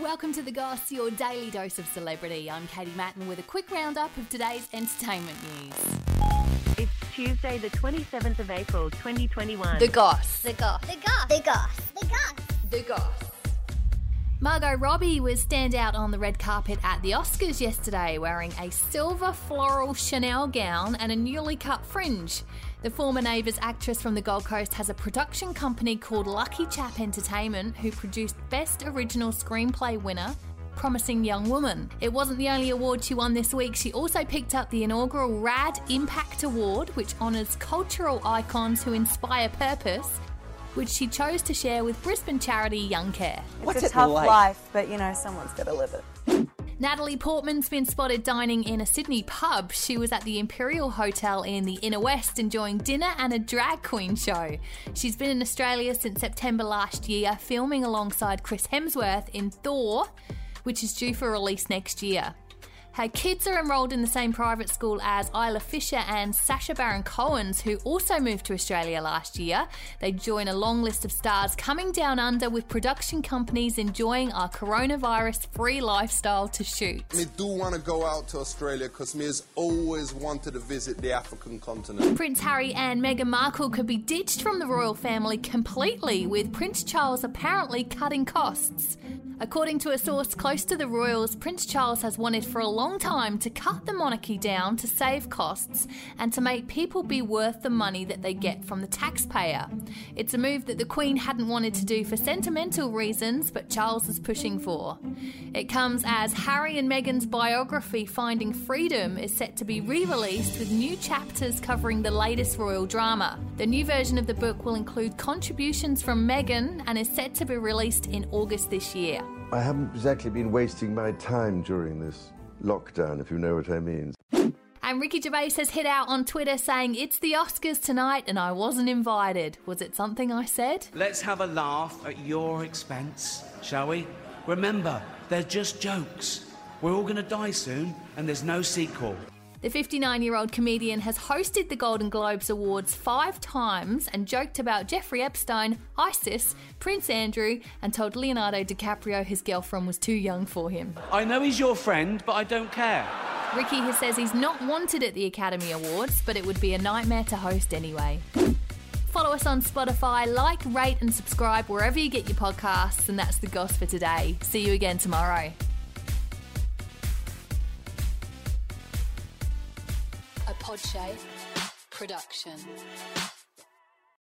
Welcome to The Goss, your daily dose of celebrity. I'm Katie Matten with a quick roundup of today's entertainment news. It's Tuesday, the 27th of April, 2021. The Goss. The goss. The goss. The goss. The goss. The Goss. Margot Robbie was standout on the red carpet at the Oscars yesterday, wearing a silver floral Chanel gown and a newly cut fringe. The former Neighbours actress from the Gold Coast has a production company called Lucky Chap Entertainment, who produced Best Original Screenplay winner Promising Young Woman. It wasn't the only award she won this week. She also picked up the inaugural RAD Impact Award, which honours cultural icons who inspire purpose, which she chose to share with Brisbane charity Youngcare. What's it's a it tough like? life, but you know, someone's got to live it. Natalie Portman's been spotted dining in a Sydney pub. She was at the Imperial Hotel in the Inner West enjoying dinner and a drag queen show. She's been in Australia since September last year, filming alongside Chris Hemsworth in Thor, which is due for release next year. Her kids are enrolled in the same private school as Isla Fisher and Sacha Baron Cohen's, who also moved to Australia last year. They join a long list of stars coming down under with production companies enjoying our coronavirus free lifestyle to shoot. Me do want to go out to Australia because me has always wanted to visit the African continent. Prince Harry and Meghan Markle could be ditched from the royal family completely, with Prince Charles apparently cutting costs. According to a source close to the royals, Prince Charles has wanted for a long time to cut the monarchy down to save costs and to make people be worth the money that they get from the taxpayer. It's a move that the Queen hadn't wanted to do for sentimental reasons, but Charles is pushing for. It comes as Harry and Meghan's biography, Finding Freedom, is set to be re released with new chapters covering the latest royal drama. The new version of the book will include contributions from Meghan and is set to be released in August this year. I haven't exactly been wasting my time during this lockdown, if you know what I mean. And Ricky Gervais has hit out on Twitter saying, It's the Oscars tonight and I wasn't invited. Was it something I said? Let's have a laugh at your expense, shall we? Remember, they're just jokes. We're all going to die soon, and there's no sequel. The 59 year old comedian has hosted the Golden Globes Awards five times and joked about Jeffrey Epstein, ISIS, Prince Andrew, and told Leonardo DiCaprio his girlfriend was too young for him. I know he's your friend, but I don't care. Ricky has says he's not wanted at the Academy Awards, but it would be a nightmare to host anyway. Follow us on Spotify, like, rate, and subscribe wherever you get your podcasts, and that's the goss for today. See you again tomorrow. Podshape production.